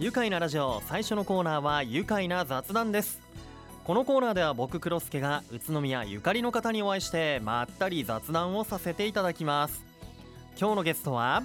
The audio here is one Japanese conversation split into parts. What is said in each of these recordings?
愉快なラジオ最初のコーナーは愉快な雑談です。このコーナーでは僕黒助が宇都宮ゆかりの方にお会いしてまったり雑談をさせていただきます。今日のゲストは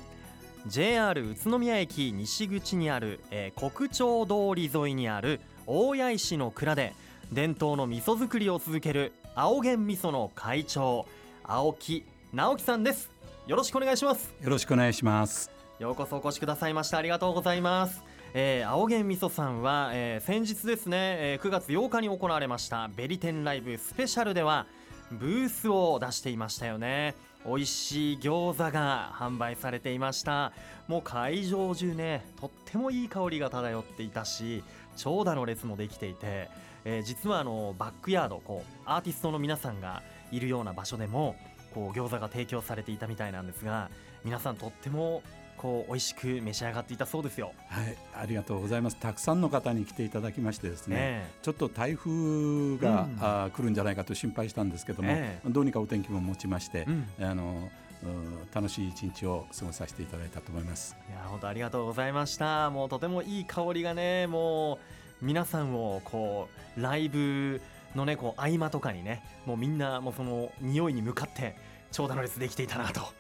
JR 宇都宮駅西口にある、えー国町通り沿いにある大谷石の蔵で伝統の味噌作りを続ける青源味噌の会長青木直樹さんです。よろしくお願いします。よろしくお願いします。ようこそお越しくださいましてありがとうございます、えー、青源味噌さんは、えー先日ですね、えー9月8日に行われましたベリテンライブスペシャルではブースを出していましたよね。美味しい餃子が販売されていました。もう会場中ねとってもいい香りが漂っていたし長蛇の列もできていて、えー実はあのバックヤードこうアーティストの皆さんがいるような場所でもこう餃子が提供されていたみたいなんですが皆さんとってもこう美味しく召し上がっていたそうですよ。はい、ありがとうございます。たくさんの方に来ていただきましてですね。ねちょっと台風が、うんあー来るんじゃないかと心配したんですけども、えどうにかお天気も持ちまして、うんあのうん楽しい一日を過ごさせていただいたと思います。いや本当ありがとうございました。もうとてもいい香りがねもう皆さんをこうライブのねこう合間とかにねもうみんなもうその匂いに向かって長蛇の列できていたなと。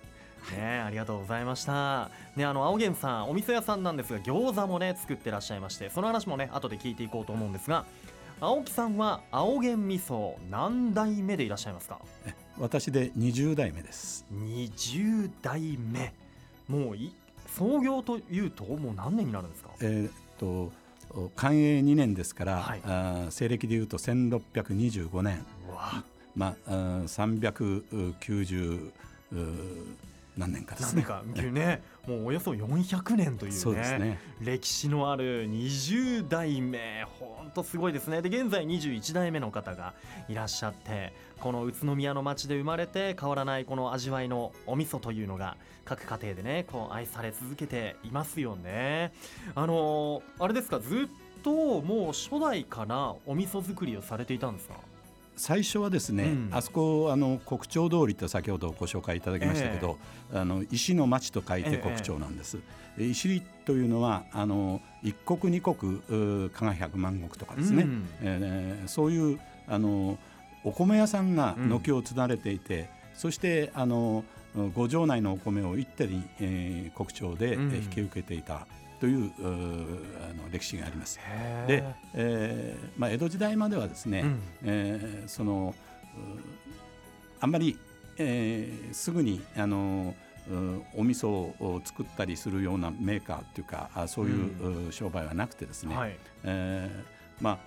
ね、ありがとうございました。ね、あの青源さん、お店屋さんなんですが、餃子もね、作ってらっしゃいまして、その話もね、後で聞いていこうと思うんですが。青木さんは青源味噌何代目でいらっしゃいますか？え私で20代目です。20代目。もうい、創業というと、もう何年になるんですか？えーっと寛永2年ですから、はいあー西暦でいうと1625年、うわまああー390うー何年か。ですね。ね、もうおよそ400年というねそうね。歴史のある20代目。本当すごいですね。で現在21代目の方がいらっしゃってこの宇都宮の町で生まれて変わらないこの味わいのお味噌というのが各家庭でねこう愛され続けていますよね。あのーあれですかずっともう初代からお味噌作りをされていたんですか？最初はですね、うん。あそこあの国町通りと先ほどご紹介いただきましたけど、あの石の町と書いて国町なんです。で石というのはあの一国二国うー加賀百万石とかですね、うん。えーそういうあのお米屋さんがうん。軒を連ねていて、そしてあの五城内のお米を一手に、えー国町で、えうん。ー引き受けていたというあの歴史があります。で、えーまあ、江戸時代まではですね、うん。えーそのうあんまり、えーすぐにあのうお味噌を作ったりするようなメーカーっていうかあそういう、う商売はなくてですね、はい。えーまあ、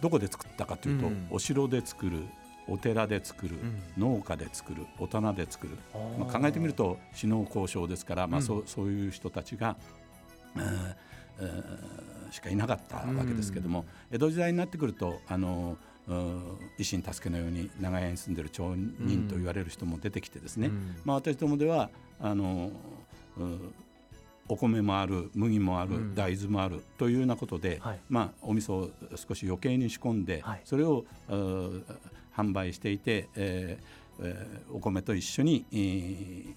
どこで作ったかというと、うん。お城で作るお寺で作る、うん。農家で作るお棚で作る、まあ、考えてみると首脳交渉ですから、まあうんそうそういう人たちが、しかいなかったわけですけども、江戸時代になってくるとあの維新助けのように長屋に住ん。でる町人と言われる人も出てきてですね、まあ、私どもではあのお米もある麦もある、大豆もあるというようなことで、まあ、お味噌を少し余計に仕込ん。で、それを販売していて、えーえーお米と一緒に、えー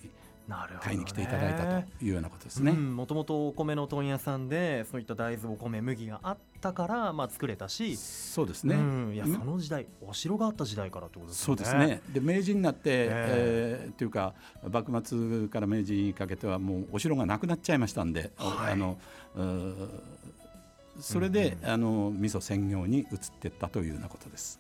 買いに来ていただいたというようなことですね。もともとお米の問屋さんでそういった大豆お米麦があったから、まあ、作れたし、そうですね、うん、いやうんその時代お城があった時代からってことですよね。そうですね。で明治になって、ええーっていうか幕末から明治にかけてはもうお城がなくなっちゃいましたんで、はいあのそれで、あの味噌専業に移っていったというようなことです。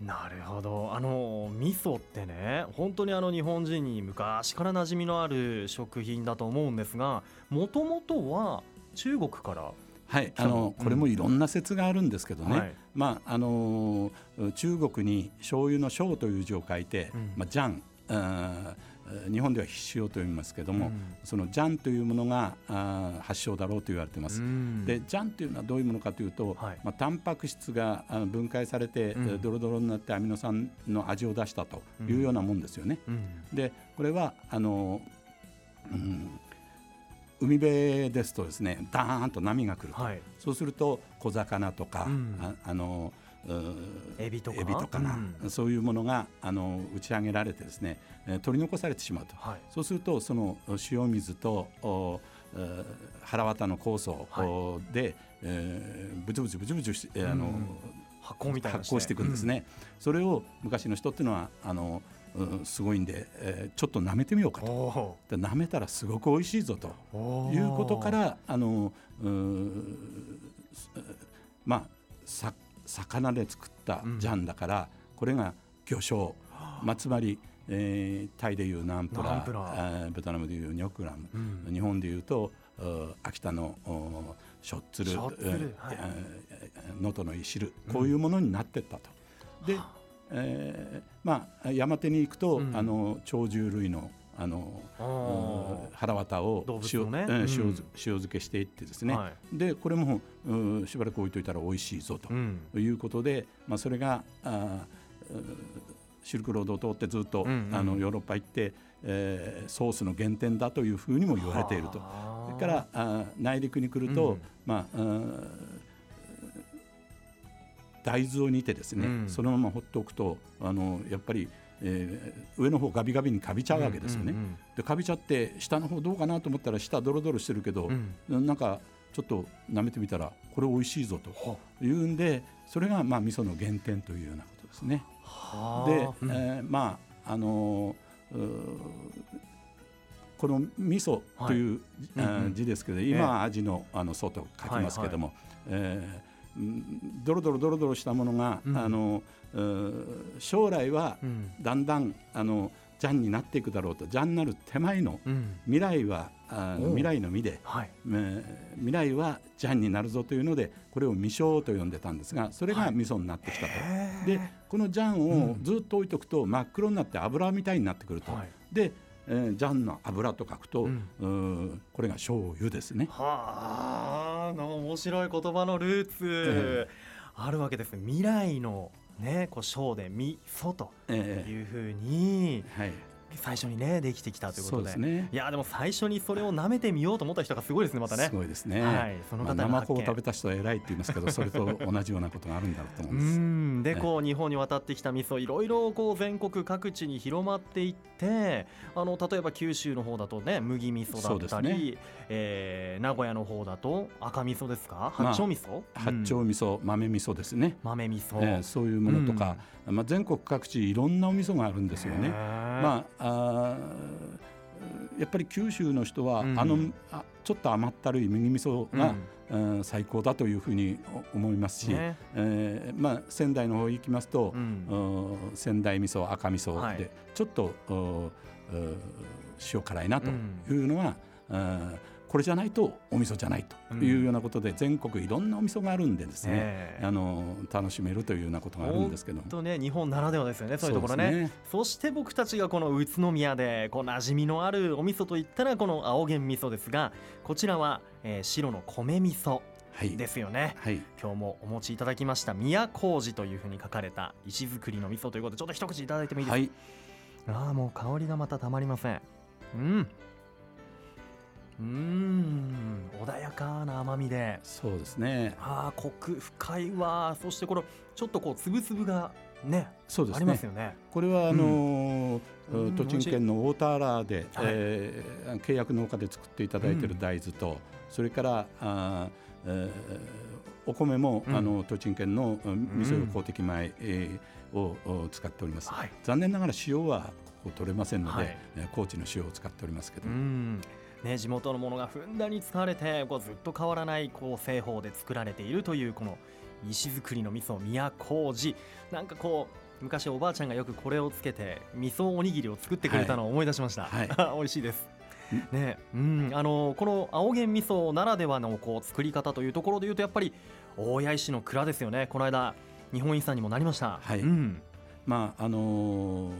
なるほど。あの味噌ってね本当にあの日本人に昔から馴染みのある食品だと思うんですがもともとは中国から、はい、あのうんこれもいろんな説があるんですけどね、はい。まああのー中国に醤油の醤という字を書いて、うん。まあジャンあー日本では必塩と言いますけども、うん。そのジャンというものがあー発祥だろうと言われてます。うん。でジャンというのはどういうものかというと、はい。まあ、タンパク質があの分解されて、うん。えードロドロになってアミノ酸の味を出したというようなもんですよね。うん。でこれはあの、うん、海辺ですとですねダーンと波が来ると、はい。そうすると小魚とか、うん。ああのうエビとか？エビとかな、うん。そういうものがあの打ち上げられてですね、えー取り残されてしまうと。はい。そうするとその塩水と腹綿の酵素で、えーブツブツブツブツしえーあの、うん。発酵みたいなの発酵していくんですね、それを昔の人っていうのはあの、うんすごいんで、えーちょっと舐めてみようかうんと。おで舐めたらすごく美味しいぞと。いうことからあのまあさ魚で作ったジャンだから、これが魚醤、まあ、つまり、えータイでいうナンプラー。えーベトナムでいうニョクラム、うん。日本でいうと秋田のおしょっつるしょっつる。えーはい。のいしる。こういうものになってったと。で、えーまあ山手に行くと、うん。あの鳥獣類のあの腹渡を塩,、のね。塩漬塩漬けしていってですね、はでこれも、うんしばらく置いといたら美味しいぞとうん。いうことで、まあ、それがあシルクロードを通ってずっと、うんうん。あのヨーロッパ行って、えーソースの原点だというふうにも言われていると。はあそれからあー内陸に来ると、うん。まあうん大豆を煮てですね、うん。そのまま放っておくとあのやっぱり、えー上の方ガビガビにかびちゃうわけですよね。でかびちゃって下の方どうかなと思ったら下ドロドロしてるけどう、ん。なんかちょっと舐めてみたらこれ美味しいぞという。んでそれがまあ味噌の原点というようなことですね。はあ。で、うん。えーまああのーこの味噌という、うんうん。あー字ですけど今は味のあの祖と書きますけども、えーうんドロドロドロドロしたものが、うん。あの将来はうん。だんだんあのジャンになっていくだろうとジャンになる手前のうん。未来はあ未来の実で、はい。えー未来はジャンになるぞというのでこれを未生と呼んでたんですがそれが味噌になってきたと。へー。でこのジャンをずっと置いとくと真っ黒になって油みたいになってくると。はい。で、えージャンの油と書くと、うん。これが醤油ですね。はあなんか面白い言葉のルーツ、あるわけですね。未来のねこう小で味噌とえいうふうに。ーはい、最初にねできてきたということで。ね。いやでも最初にそれを舐めてみようと思った人がすごいですねまたね。すごいですね。はいそのまあ、方が発見。生子を食べた人は偉いって言いますけどそれと同じようなことがあるんだろうと思ううんです。ん。でね。こう日本に渡ってきた味噌いろいろこう全国各地に広まっていってあの例えば九州の方だとね麦味噌だったり、えー名古屋の方だと赤味噌ですか？まあ八丁味噌、八丁うん味噌、豆味噌ですね。豆味噌、えーそういうものとか、まあ、全国各地いろんなお味噌があるんですよね。ままああーやっぱり九州の人は、うん。あのあちょっと甘ったるい麦味噌が、うん。最高だというふうにお思いますし、ね。えーまあ、仙台の方行きますと、うん。うん仙台味噌赤味噌で、はい。ちょっと塩辛いなというのは、うんこれじゃないとお味噌じゃないというようなことで、全国いろんなお味噌があるんでですね、ねあの楽しめるというようなことがあるんですけど。も。とね日本ならではですよねそういうところね。ねそして僕たちがこの宇都宮でこう馴染みのあるお味噌といったらこの青源味噌ですがこちらは、えー白の米味噌はい、ですよね。はい。今日もお持ちいただきました宮麹というふうに書かれた石造りの味噌ということでちょっと一口いただいてもいいですか、はい。ああもう香りがまたたまりません。うんうーん。穏やかな甘みで。そうですね。ああコク深いわ。そしてこのちょっとこうつぶつぶがねそうですね。あります。よね。これはあのーうん。栃木県のウォーターラーで、はい。えー契約農家で作っていただいている大豆と、それからあー、えーお米も、うん。あの栃木県のうん味噌公的米、えーをお使っております。はい。残念ながら塩はここ取れませんので、はい。えー高知の塩を使っておりますけど。う、んね、地元のものがふんだんに使われてこうずっと変わらないこう製法で作られているというこの石造りの味噌宮麹なんかこう昔おばあちゃんがよくこれをつけて味噌おにぎりを作ってくれたのを思い出しました、はい。美味しいです。ねうん、あのこの青源味噌ならではのこう作り方というところでいうとやっぱり大谷石の蔵ですよね。この間日本遺産にもなりました、はい。うん。まああのー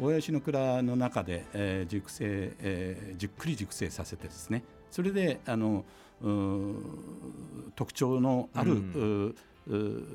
大谷市の蔵の中で、えー熟成、えーじっくり熟成させてですね。それであのうー特徴のある、ううん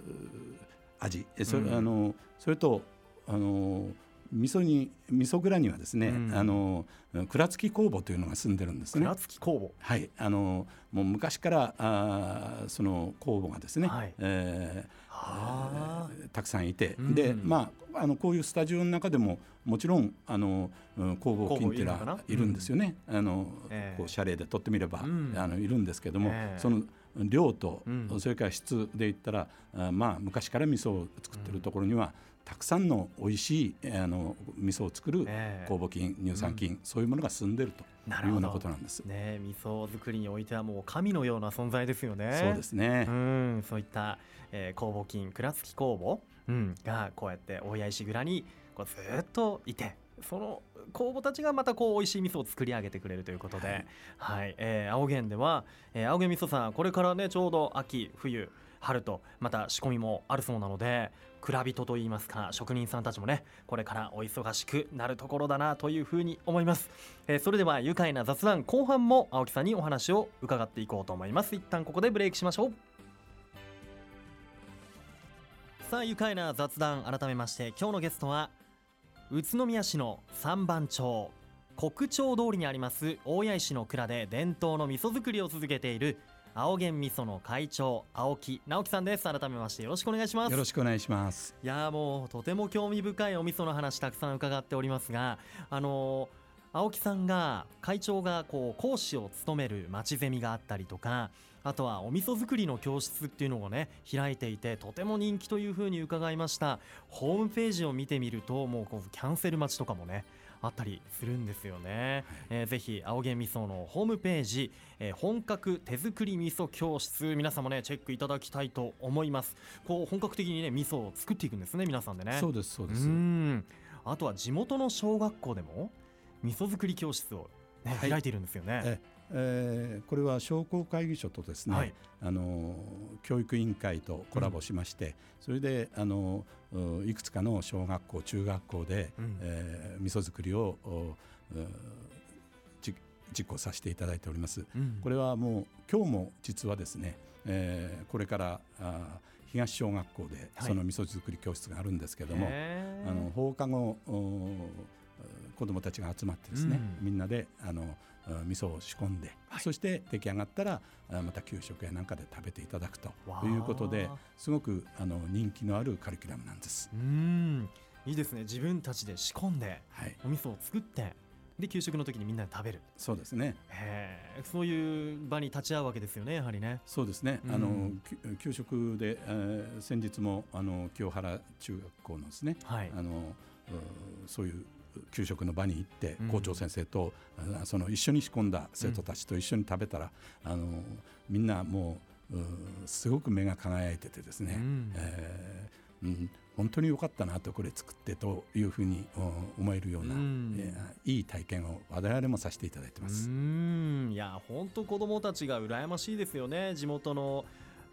味。えそれ,、うん。あのそれとあの味噌に味噌蔵にはですね、うん。あの蔵付き酵母というのが住んでるんですね。蔵。付き工はい、あのもう昔からあーその酵母がですね、はい。えーあ。えーたくさんいて、うん。でまああのこういうスタジオの中でももちろんあのうん酵母菌っていうのはいるんですよね。あの、ええ。こう謝礼で取ってみれば、うん。あのいるんですけども、ええ。その量と、うん。それから質で言ったらあまあ昔から味噌を作ってるところには、たくさんの美味しいえーあの味噌を作るええ。酵母菌乳酸菌、そういうものが住んでるというようなことなんです。ね味噌作りにおいてはもう神のような存在ですよね。そうですね。うん。そういった、えー、酵母菌蔵付き酵母、うん、がこうやって大谷石蔵にこうずっといてその酵母たちがまたこう美味しい味噌を作り上げてくれるということで、はい。えー青源では、えー青源味噌さんこれからねちょうど秋冬春とまた仕込みもあるそうなので蔵人といいますか職人さんたちもねこれからお忙しくなるところだなというふうに思います、えーそれでは愉快な雑談後半も青木さんにお話を伺っていこうと思います。一旦ここでブレイクしましょう。さあ愉快な雑談改めまして今日のゲストは宇都宮市の三番町国町通りにあります大谷石の蔵で伝統の味噌作りを続けている青源味噌の会長青木直樹さんです改めましてよろしくお願いしますよろしくお願いします。いやーもうとても興味深いお味噌の話たくさん伺っておりますがあのー青木さんが会長がこう講師を務める町ゼミがあったりとかあとはお味噌作りの教室っていうのをね開いていてとても人気というふうに伺いました。ホームページを見てみるともうこうキャンセル待ちとかもねあったりするんですよね、えーぜひ青源味噌のホームページ、えー本格手作り味噌教室皆さんもねチェックいただきたいと思います。こう本格的にね味噌を作っていくんですね皆さんでね。そうですそうです。ん。あとは地元の小学校でも味噌作り教室を、ねはい。開いているんですよね。ええーこれは商工会議所とですね、はい。あの教育委員会とコラボしまして、それであのういくつかの小学校中学校で、うん。えー味噌作りを実行させていただいております。うん。これはもう今日も実はですね、えーこれからあ東小学校ではい。その味噌作り教室があるんですけども、へー。あの放課後お子どもたちが集まってですね、うん。みんなであのあ味噌を仕込んで、そして出来上がったらあまた給食やなんかで食べていただくということですごくあの人気のあるカリキュラムなんです。うん。いいですね。自分たちで仕込んではい、お味噌を作ってで給食の時にみんなで食べる。そうですね。そういう場に立ち会うわけですよねやはりね。そうですね。うん。あのき給食で、えー先日もあの清原中学校のですね、はい。あのうそういう給食の場に行ってうん。校長先生と、あその一緒に仕込んだ生徒たちと一緒に食べたら、あのみんなもううすごく目が輝いててですね、うん。えーうん、本当に良かったなとこれ作ってというふうにお思えるような、うん。えーいい体験を我々もさせていただいてます。うん。いや本当子供たちが羨ましいですよね。地元の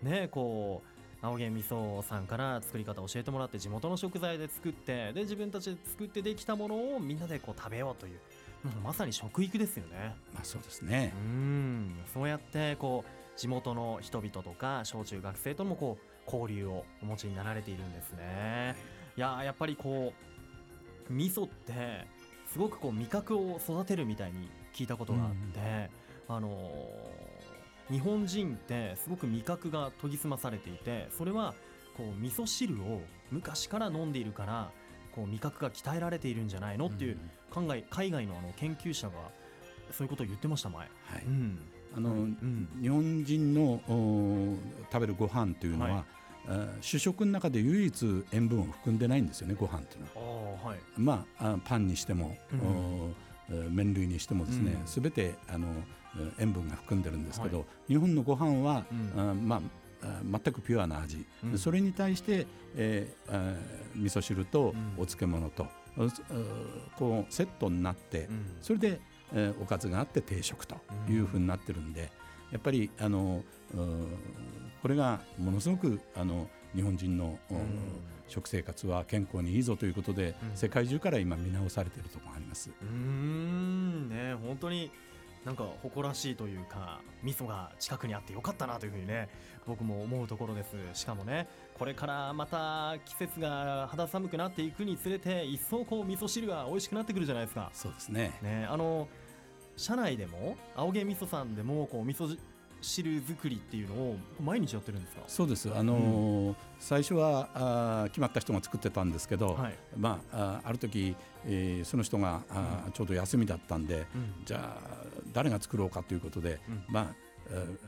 ねこう青源味噌さんから作り方を教えてもらって地元の食材で作ってで自分たちで作ってできたものをみんなでこう食べようというもうまさに食育ですよねまあそうですね。うんそうやってこう地元の人々とか小中学生ともこう交流をお持ちになられているんですね。いやーやっぱりこう味噌ってすごくこう味覚を育てるみたいに聞いたことがあって、あのー日本人ってすごく味覚が研ぎ澄まされていてそれはこう味噌汁を昔から飲んでいるからこう味覚が鍛えられているんじゃないの？っていう海外海外のあの研究者がそういうことを言ってました前。はい。うん。あの、うん。日本人のお食べるご飯というのは、はい。あ主食の中で唯一塩分を含んでないんですよねご飯というのは。はい。まあ、あパンにしても、うん。麺類にしてもですねうん。すべ、てあのえー塩分が含んでるんですけど、は日本のご飯は、うん。あまああ全くピュアな味、うん。それに対して、えー味噌汁とうん。お漬物と、ううこうセットになって、うん。それで、えーおかずがあって定食というふうになってるんで、やっぱりあのうこれがものすごくあの日本人の、うん食生活は健康にいいぞということで、うん。世界中から今見直されているところがあります。うーんね本当になんか誇らしいというか味噌が近くにあってよかったなというふうにね僕も思うところです。しかもねこれからまた季節が肌寒くなっていくにつれて一層こう味噌汁が美味しくなってくるじゃないですか。そうですね。ねあの社内でも青毛味噌さんでもこう味噌汁作りっていうのを毎日やってるんですか？そうです。あのー最初はあー決まった人が作ってたんですけど、はい。まああある時、えーその人があーちょうど休みだったんで、うん。じゃあ誰が作ろうかということで、うん。まあえー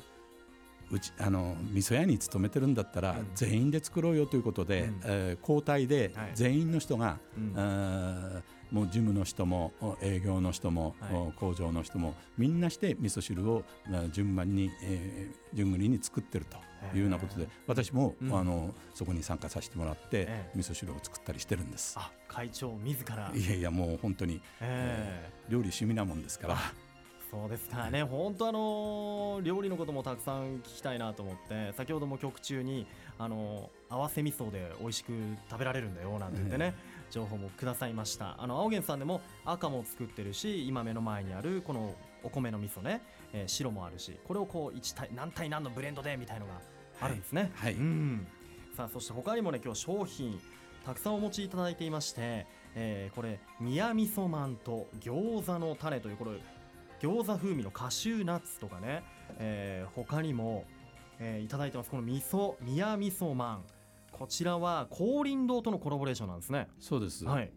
うちあの味噌屋に勤めてるんだったら、うん。全員で作ろうよということで、うん。えー交代ではい。全員の人が、うん。あーもう事務の人もお営業の人も、はい。お工場の人もみんなして味噌汁を、まあ、順番に、えー順繰りに作ってるというようなことで私も、うん。あのそこに参加させてもらって、ええ。味噌汁を作ったりしてるんです。あ会長自ら。いやいやもう本当にええ料理趣味なもんですから。そうですかね、本当あの料理のこともたくさん聞きたいなと思って、先ほども曲中にあの合わせ味噌で美味しく食べられるんだよなんて言ってね、情報もくださいました。あの青源さんでも赤も作ってるし、今目の前にあるこのお米の味噌ね、えー白もあるし、これをこう一対何対何のブレンドでみたいのがあるんですね。はいうん。さあそして他にもね今日商品たくさんお持ちいただいていまして、えーこれ宮味噌まんと餃子の種というこれ餃子風味のカシューナッツとかね、えー他にも、えーいただいてます。この味噌宮味噌まん。こちらは香林堂とのコラボレーションなんですね。そうです、はい。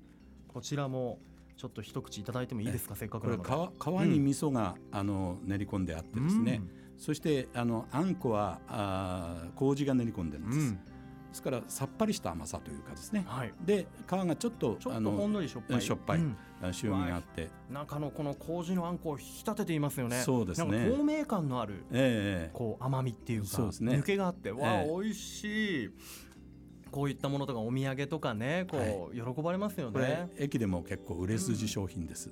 こちらもちょっと一口いただいてもいいですか？せっかくなこれので皮皮に味噌が、あの練り込んであってですね、そしてあのあんこはあー麹が練り込んでるんです、うんうんですからさっぱりした甘さというかですね。はい。で皮がちょっとあとほんののりしょっぱい。しょっぱい。うん。塩味があって。中のこの麹のあんこを引き立てていますよね。そうですね。透明感のあるええこう甘みっていうかそうですね。抜けがあってわあ、ええ。美味しい。こういったものとかお土産とかねこう、喜ばれますよね。駅でも結構売れ筋商品です、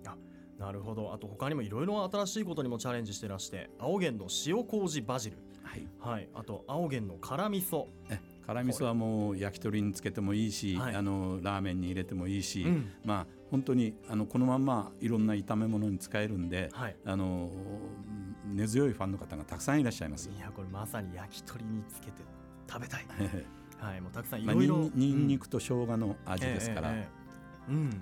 なるほど。あと他にもいろいろ新しいことにもチャレンジしてらして青源の塩麹バジル。はい。はい。あと青源の辛味噌。え辛味噌はもう焼き鳥につけてもいいし、はい。あのラーメンに入れてもいいし、うん。まあ本当にあのこのまんまいろんな炒め物に使えるんで、はい。あの根強いファンの方がたくさんいらっしゃいます。いやこれまさに焼き鳥につけて食べたい。はい。もうたくさんいまあ、ろいろ。にんにんにくと生姜の味ですから、ええええうん。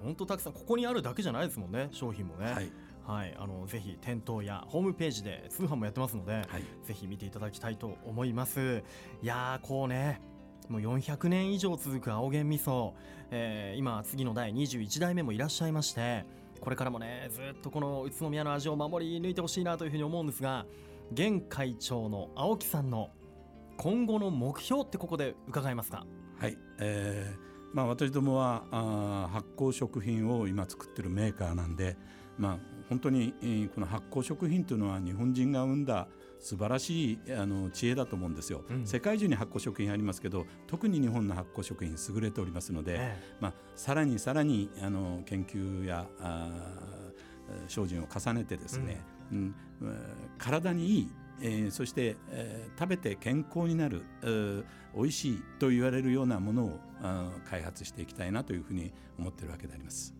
本当たくさんここにあるだけじゃないですもんね商品もね。はいはい、あのぜひ店頭やホームページで通販もやってますので、はい。ぜひ見ていただきたいと思います。いやーこうねもう400年以上続く青源味噌、えー今次の第21代目もいらっしゃいましてこれからもねずっとこの宇都宮の味を守り抜いてほしいなというふうに思うんですが現会長の青木さんの今後の目標ってここで伺えますか？はいえーまあ、私どもはあー発酵食品を今作ってるメーカーなんで、まあ、本当に、えーこの発酵食品というのは日本人が生んだ素晴らしいあの知恵だと思うんですよ、うん。世界中に発酵食品ありますけど特に日本の発酵食品優れておりますので、えまあ、さらにさらにあの研究や精進を重ねてですね、うん。えー体にいい、えーそして、えー食べて健康になる、えー美味しいと言われるようなものを開発していきたいなというふうに思っているわけであります。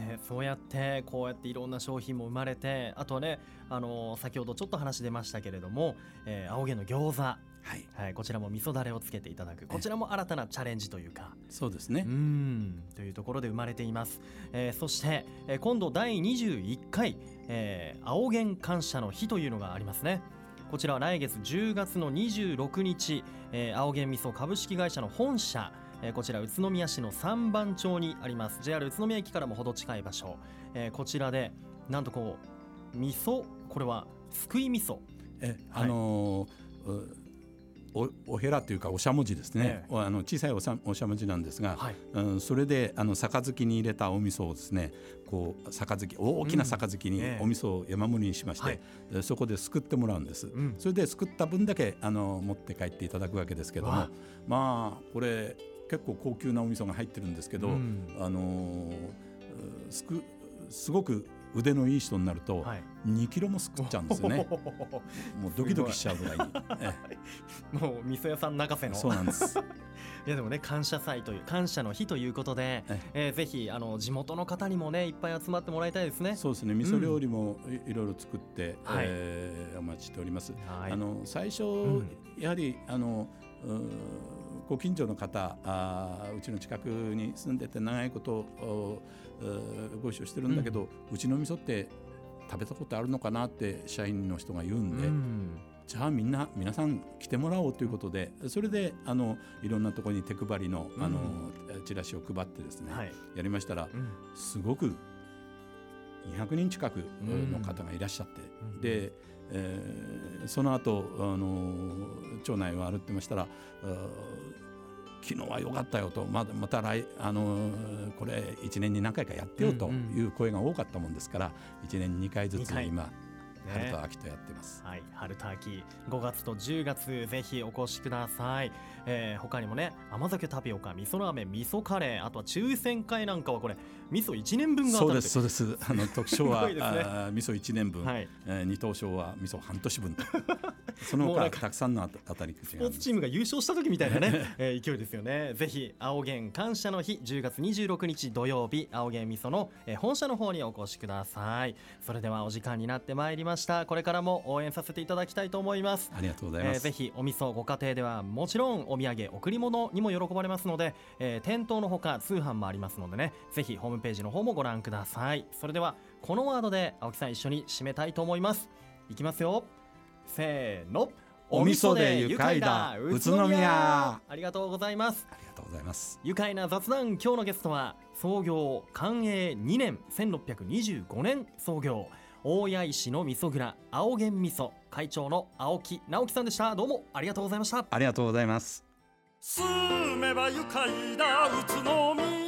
ね、そうやってこうやっていろんな商品も生まれてあとはね、あのー先ほどちょっと話出ましたけれども、えー青毛の餃子、はい、はい、こちらも味噌だれをつけていただく。こちらも新たなチャレンジというか。そうですね。う。ん。というところで生まれています、えーそして、えー今度第21回、えー青源感謝の日というのがありますね。こちらは来月10月の26日、えー青源味噌株式会社の本社えーこちら宇都宮市の三番町にあります。JR 宇都宮駅からも程近い場所、えーこちらでなんとこう味噌？これはすくい味噌。えあのーうおおへらというかおしゃもじですね、えおあの小さいおさおしゃもじなんですが、はい。うん、それであの杯に入れたお味噌をですねこう杯大きな杯にええ。お味噌を山盛りにしまして、はい。でそこですくってもらうんです、ん。それですくった分だけあの持って帰っていただくわけですけどもまあこれ結構高級なお味噌が入ってるんですけど、うんあのーすくすごく腕のいい人になるとはい2キロもすくっちゃうんですよね。もうドキドキしちゃうぐらいに。え もう味噌屋さん泣かせのえそうなんです。いやでもね感謝祭という感謝の日ということで、ええーぜひあの地元の方にもねいっぱい集まってもらいたいですね。そうですね。味噌料理もいいろいろ作って、はいえーお待ちしております。はいあの最初、んやはりあのうーご近所の方あーうちの近くに住んでて長いことご一緒してるんだけど、うちの味噌って食べたことあるのかなって社員の人が言うんで、うん。じゃあみんな皆さん来てもらおうということでそれであのいろんなところに手配りのあの、チラシを配ってですね、はい。やりましたらうん。すごく200人近くうん。の方がいらっしゃって、うん。で、えーその後あの町内を歩ってましたら昨日は良かったよとまだまた来あのこれ1年に何回かやってよという声が多かったもんですから1年に2回ずつ今春ねと秋とやってます。はい、春と秋。5月と10月ぜひお越しください、えー、他にもね甘酒タピオカ味噌ラーメン味噌カレーあとは抽選会なんかはこれ味噌1年分がそうですそうです。あの 特賞はね。味噌1年分、はい。えー二等賞は味噌半年分と。その他たくさんの当たりスがポーツチームが優勝した時みたいなね、えー。勢いですよね。ぜひ青源感謝の日10月26日土曜日青源味噌の、えー本社の方にお越しください。それではお時間になってまいりました。これからも応援させていただきたいと思います。ありがとうございます、えーぜひお味噌ご家庭ではもちろんお土産贈り物にも喜ばれますので、えー店頭のほか通販もありますのでねぜひホームページの方もご覧ください。それではこのワードで青木さん一緒に締めたいと思います。いきますよ。せーの。お味噌で愉快だ。宇都宮。ありがとうございます。ありがとうございます。愉快な雑談。今日のゲストは創業寛永2年1625年創業大谷石の味噌蔵青源味噌会長の青木直樹さんでした。どうもありがとうございました。ありがとうございます。住めば愉快だ宇都宮